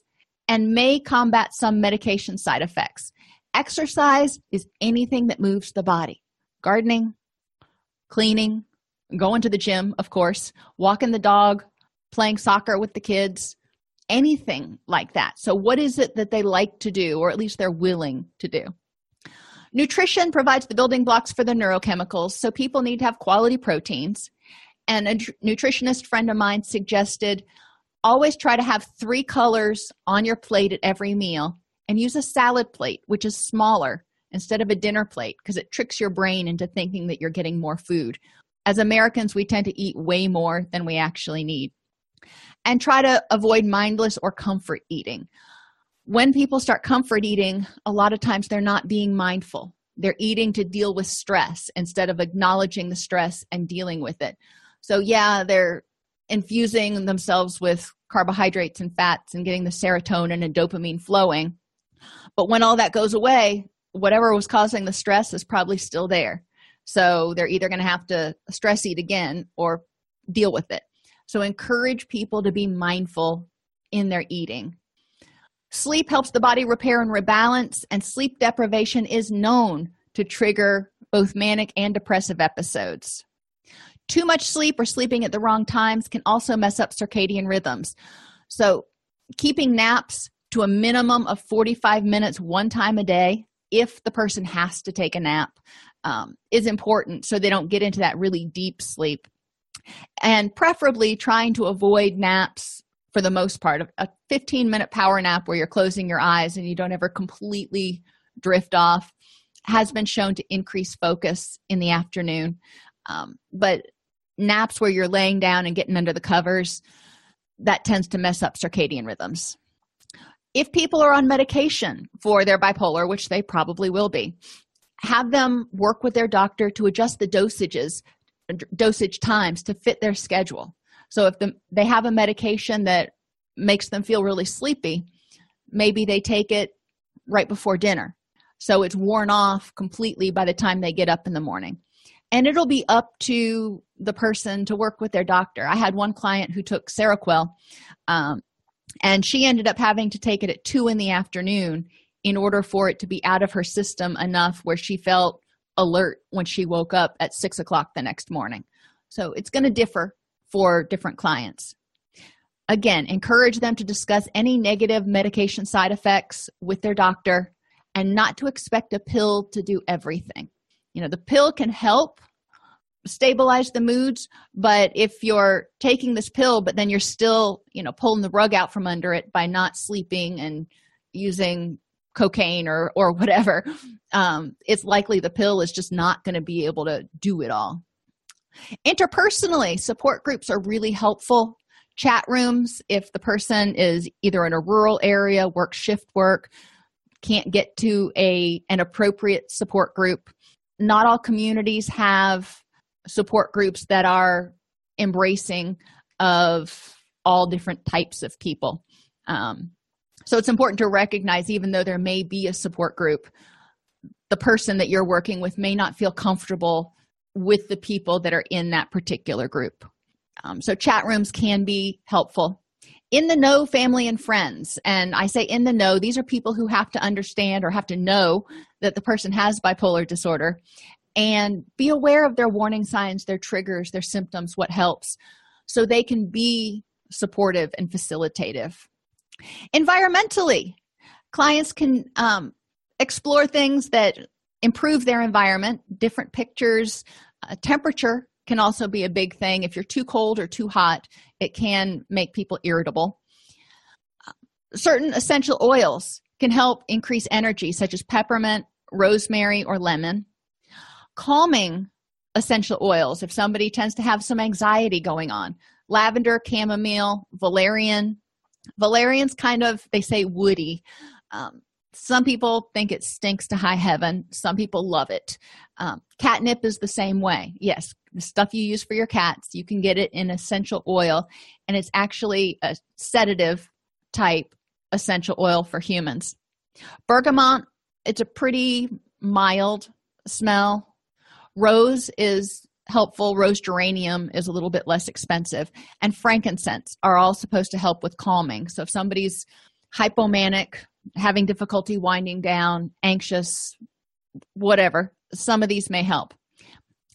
and may combat some medication side effects exercise is anything that moves the body. Gardening cleaning going to the gym of course walking the dog playing soccer with the kids anything like that. So what is it that they like to do or at least they're willing to do? Nutrition provides the building blocks for the neurochemicals so people need to have quality proteins. And a nutritionist friend of mine suggested always try to have three colors on your plate at every meal and use a salad plate which is smaller instead of a dinner plate because it tricks your brain into thinking that you're getting more food as Americans, we tend to eat way more than we actually need. And try to avoid mindless or comfort eating. When people start comfort eating, a lot of times they're not being mindful. They're eating to deal with stress instead of acknowledging the stress and dealing with it. So, yeah, they're infusing themselves with carbohydrates and fats and getting the serotonin and dopamine flowing. But when all that goes away, whatever was causing the stress is probably still there. So they're either going to have to stress eat again or deal with it. So encourage people to be mindful in their eating. Sleep helps the body repair and rebalance, and sleep deprivation is known to trigger both manic and depressive episodes. Too much sleep or sleeping at the wrong times can also mess up circadian rhythms. So, keeping naps to a minimum of 45 minutes one time a day, if the person has to take a nap, um, is important so they don't get into that really deep sleep. And preferably trying to avoid naps for the most part a 15 minute power nap where you're closing your eyes and you don't ever completely drift off has been shown to increase focus in the afternoon. Um, but naps where you're laying down and getting under the covers that tends to mess up circadian rhythms if people are on medication for their bipolar which they probably will be have them work with their doctor to adjust the dosages dosage times to fit their schedule. So if the, they have a medication that makes them feel really sleepy maybe they take it right before dinner. So it's worn off completely by the time they get up in the morning. And it'll be up to the person to work with their doctor. I had one client who took seroquel um, and she ended up having to take it at two in the afternoon in order for it to be out of her system enough where she felt alert when she woke up at six o'clock the next morning. So it's going to differ for different clients. Again, encourage them to discuss any negative medication side effects with their doctor and not to expect a pill to do everything. You know, the pill can help stabilize the moods, but if you're taking this pill, but then you're still, you know, pulling the rug out from under it by not sleeping and using cocaine or or whatever um, it's likely the pill is just not going to be able to do it all. Interpersonally support groups are really helpful. Chat rooms if the person is either in a rural area work shift work can't get to a an appropriate support group. Not all communities have support groups that are embracing of all different types of people. Um, so it's important to recognize even though there may be a support group the person that you're working with may not feel comfortable with the people that are in that particular group. Um, so chat rooms can be helpful. In the know family and friends. And i say in the know these are people who have to understand or have to know that the person has bipolar disorder and be aware of their warning signs their triggers their symptoms what helps so they can be supportive and facilitative. Environmentally clients can um, explore things that improve their environment. Different pictures uh, temperature can also be a big thing. If you're too cold or too hot it can make people irritable. Uh, certain essential oils can help increase energy such as peppermint rosemary or lemon calming essential oils. If somebody tends to have some anxiety going on lavender chamomile valerian. Valerian's kind of they say woody. Um, some people think it stinks to high heaven. Some people love it. Um, catnip is the same way. Yes the stuff you use for your cats you can get it in essential oil and it's actually a sedative type essential oil for humans. Bergamot it's a pretty mild smell rose is helpful. Rose geranium is a little bit less expensive. And frankincense are all supposed to help with calming. So if somebody's hypomanic having difficulty winding down anxious whatever some of these may help.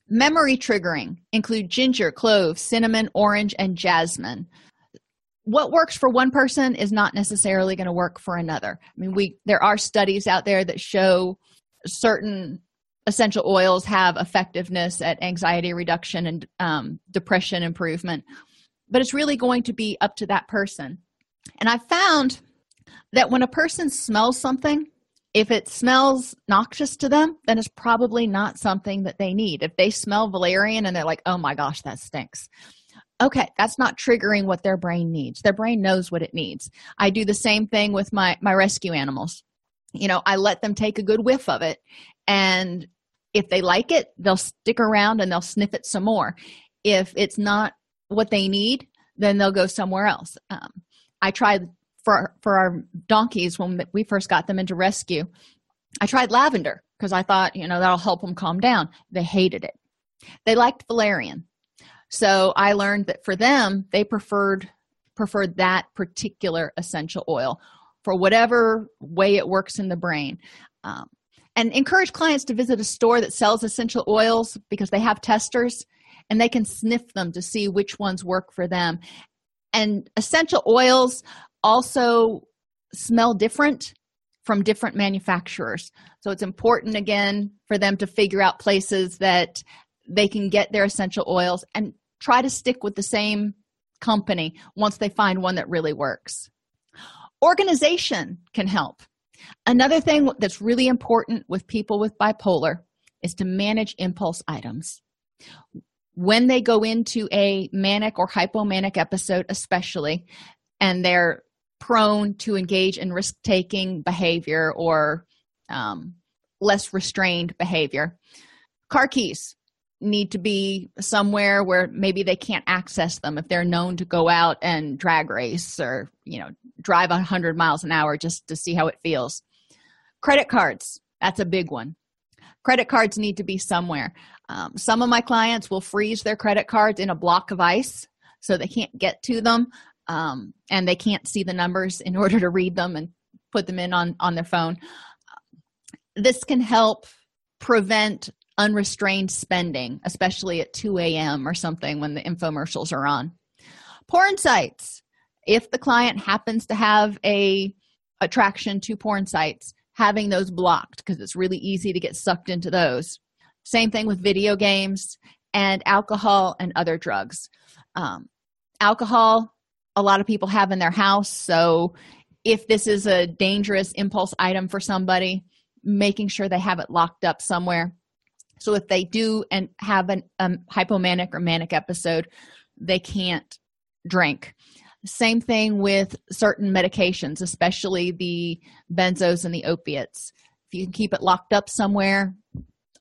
Memory triggering include ginger clove cinnamon orange and jasmine. What works for one person is not necessarily going to work for another. I mean we there are studies out there that show certain essential oils have effectiveness at anxiety reduction and um, depression improvement but it's really going to be up to that person. And i found that when a person smells something if it smells noxious to them then it's probably not something that they need. If they smell valerian and they're like oh my gosh that stinks. Okay that's not triggering what their brain needs. Their brain knows what it needs. I do the same thing with my my rescue animals. You know i let them take a good whiff of it and if they like it they'll stick around and they'll sniff it some more. If it's not what they need then they'll go somewhere else. Um, i tried for for our donkeys when we first got them into rescue i tried lavender because i thought you know that'll help them calm down. They hated it. They liked valerian. So i learned that for them they preferred preferred that particular essential oil for whatever way it works in the brain. Um, and encourage clients to visit a store that sells essential oils because they have testers and they can sniff them to see which ones work for them. And essential oils also smell different from different manufacturers. So it's important again for them to figure out places that they can get their essential oils and try to stick with the same company once they find one that really works. Organization can help another thing that's really important with people with bipolar is to manage impulse items when they go into a manic or hypomanic episode especially and they're prone to engage in risk taking behavior or um, less restrained behavior. Car keys need to be somewhere where maybe they can't access them if they're known to go out and drag race or you know drive 100 miles an hour just to see how it feels. Credit cards that's a big one. Credit cards need to be somewhere. Um, some of my clients will freeze their credit cards in a block of ice so they can't get to them um, and they can't see the numbers in (laughs) order to read them and put them in on on their phone. This can help prevent unrestrained spending especially at 2 a.m or something when the infomercials are on. Porn sites. If the client happens to have a attraction to porn sites having those blocked because it's really easy to get sucked into those. Same thing with video games and alcohol and other drugs. Um, alcohol a lot of people have in their house so if this is a dangerous impulse item for somebody making sure they have it locked up somewhere so if they do and have an um, hypomanic or manic episode they can't drink. Same thing with certain medications, especially the benzos and the opiates. If you can keep it locked up somewhere,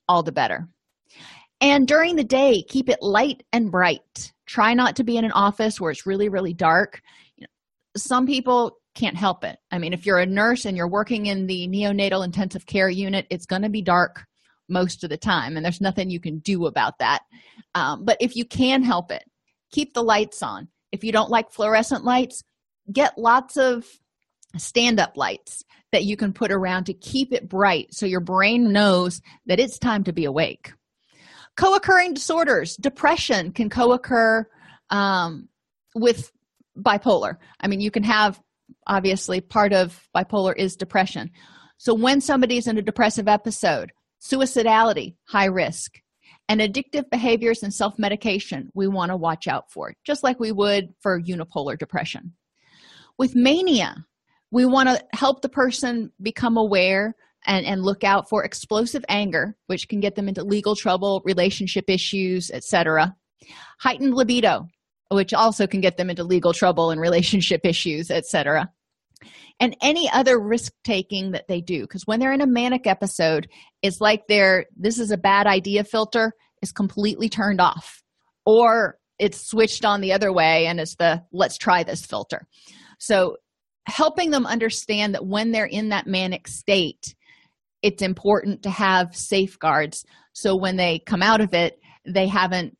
all the better. And during the day, keep it light and bright. Try not to be in an office where it's really, really dark. some people can't help it. I mean, if you're a nurse and you're working in the neonatal intensive care unit, it's going to be dark most of the time, and there's nothing you can do about that. Um, but if you can help it, keep the lights on. If you don't like fluorescent lights, get lots of stand up lights that you can put around to keep it bright so your brain knows that it's time to be awake. Co occurring disorders, depression can co occur um, with bipolar. I mean, you can have obviously part of bipolar is depression. So when somebody's in a depressive episode, suicidality, high risk, and addictive behaviors and self medication, we want to watch out for, just like we would for unipolar depression. With mania, we want to help the person become aware and, and look out for explosive anger, which can get them into legal trouble, relationship issues, etc. Heightened libido, which also can get them into legal trouble and relationship issues, etc. And any other risk taking that they do. Because when they're in a manic episode, it's like their this is a bad idea filter is completely turned off. Or it's switched on the other way and it's the let's try this filter. So helping them understand that when they're in that manic state, it's important to have safeguards so when they come out of it they haven't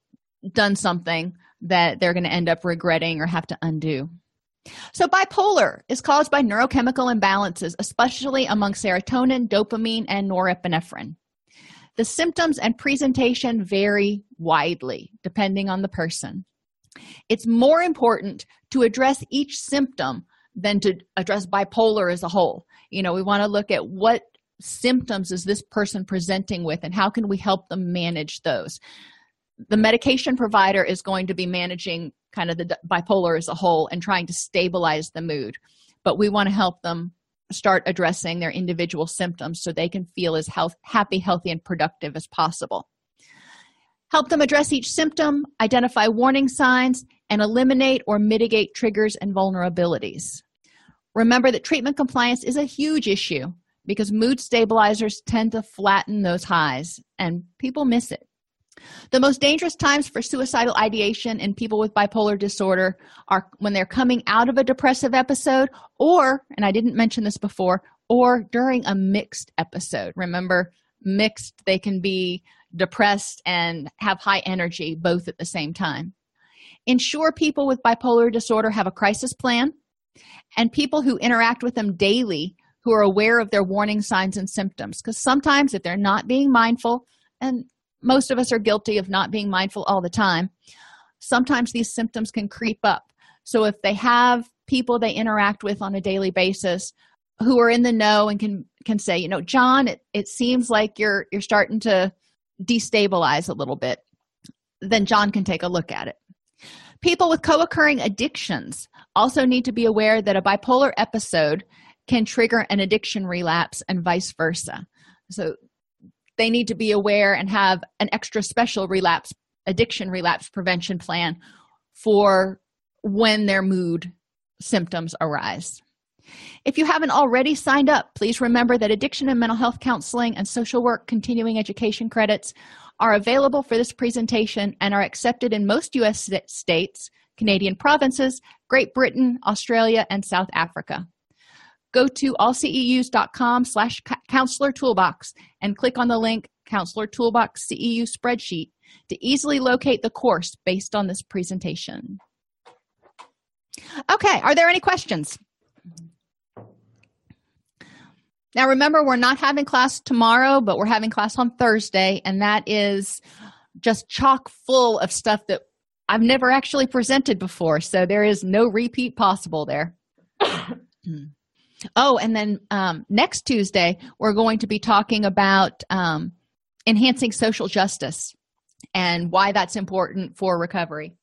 done something that they're going to end up regretting or have to undo so bipolar is caused by neurochemical imbalances especially among serotonin dopamine and norepinephrine. The symptoms and presentation vary widely depending on the person. It's more important to address each symptom than to address bipolar as a whole. You know we want to look at what symptoms is this person presenting with and how can we help them manage those the medication provider is going to be managing kind of the bipolar as a whole and trying to stabilize the mood. But we want to help them start addressing their individual symptoms so they can feel as health, happy healthy and productive as possible. Help them address each symptom identify warning signs and eliminate or mitigate triggers and vulnerabilities. Remember that treatment compliance is a huge issue because mood stabilizers tend to flatten those highs and people miss it. The most dangerous times for suicidal ideation in people with bipolar disorder are when they're coming out of a depressive episode, or, and I didn't mention this before, or during a mixed episode. Remember, mixed, they can be depressed and have high energy both at the same time. Ensure people with bipolar disorder have a crisis plan, and people who interact with them daily who are aware of their warning signs and symptoms. Because sometimes, if they're not being mindful, and most of us are guilty of not being mindful all the time, sometimes these symptoms can creep up. So, if they have people they interact with on a daily basis who are in the know and can can say, you know, John, it, it seems like you're you're starting to destabilize a little bit, then John can take a look at it. People with co occurring addictions also need to be aware that a bipolar episode can trigger an addiction relapse and vice versa. So they need to be aware and have an extra special relapse addiction relapse prevention plan for when their mood symptoms arise. If you haven't already signed up, please remember that addiction and mental health counseling and social work continuing education credits are available for this presentation and are accepted in most U.S. states, Canadian provinces, Great Britain, Australia, and South Africa go to allceus.com slash counselor toolbox and click on the link counselor toolbox ceu spreadsheet to easily locate the course based on this presentation. Okay are there any questions? Now remember we're not having class tomorrow but we're having class on thursday and that is just chock full of stuff that i've never actually presented before so there is no repeat possible there (coughs) hmm. Oh, and then um, next Tuesday, we're going to be talking about um, enhancing social justice and why that's important for recovery.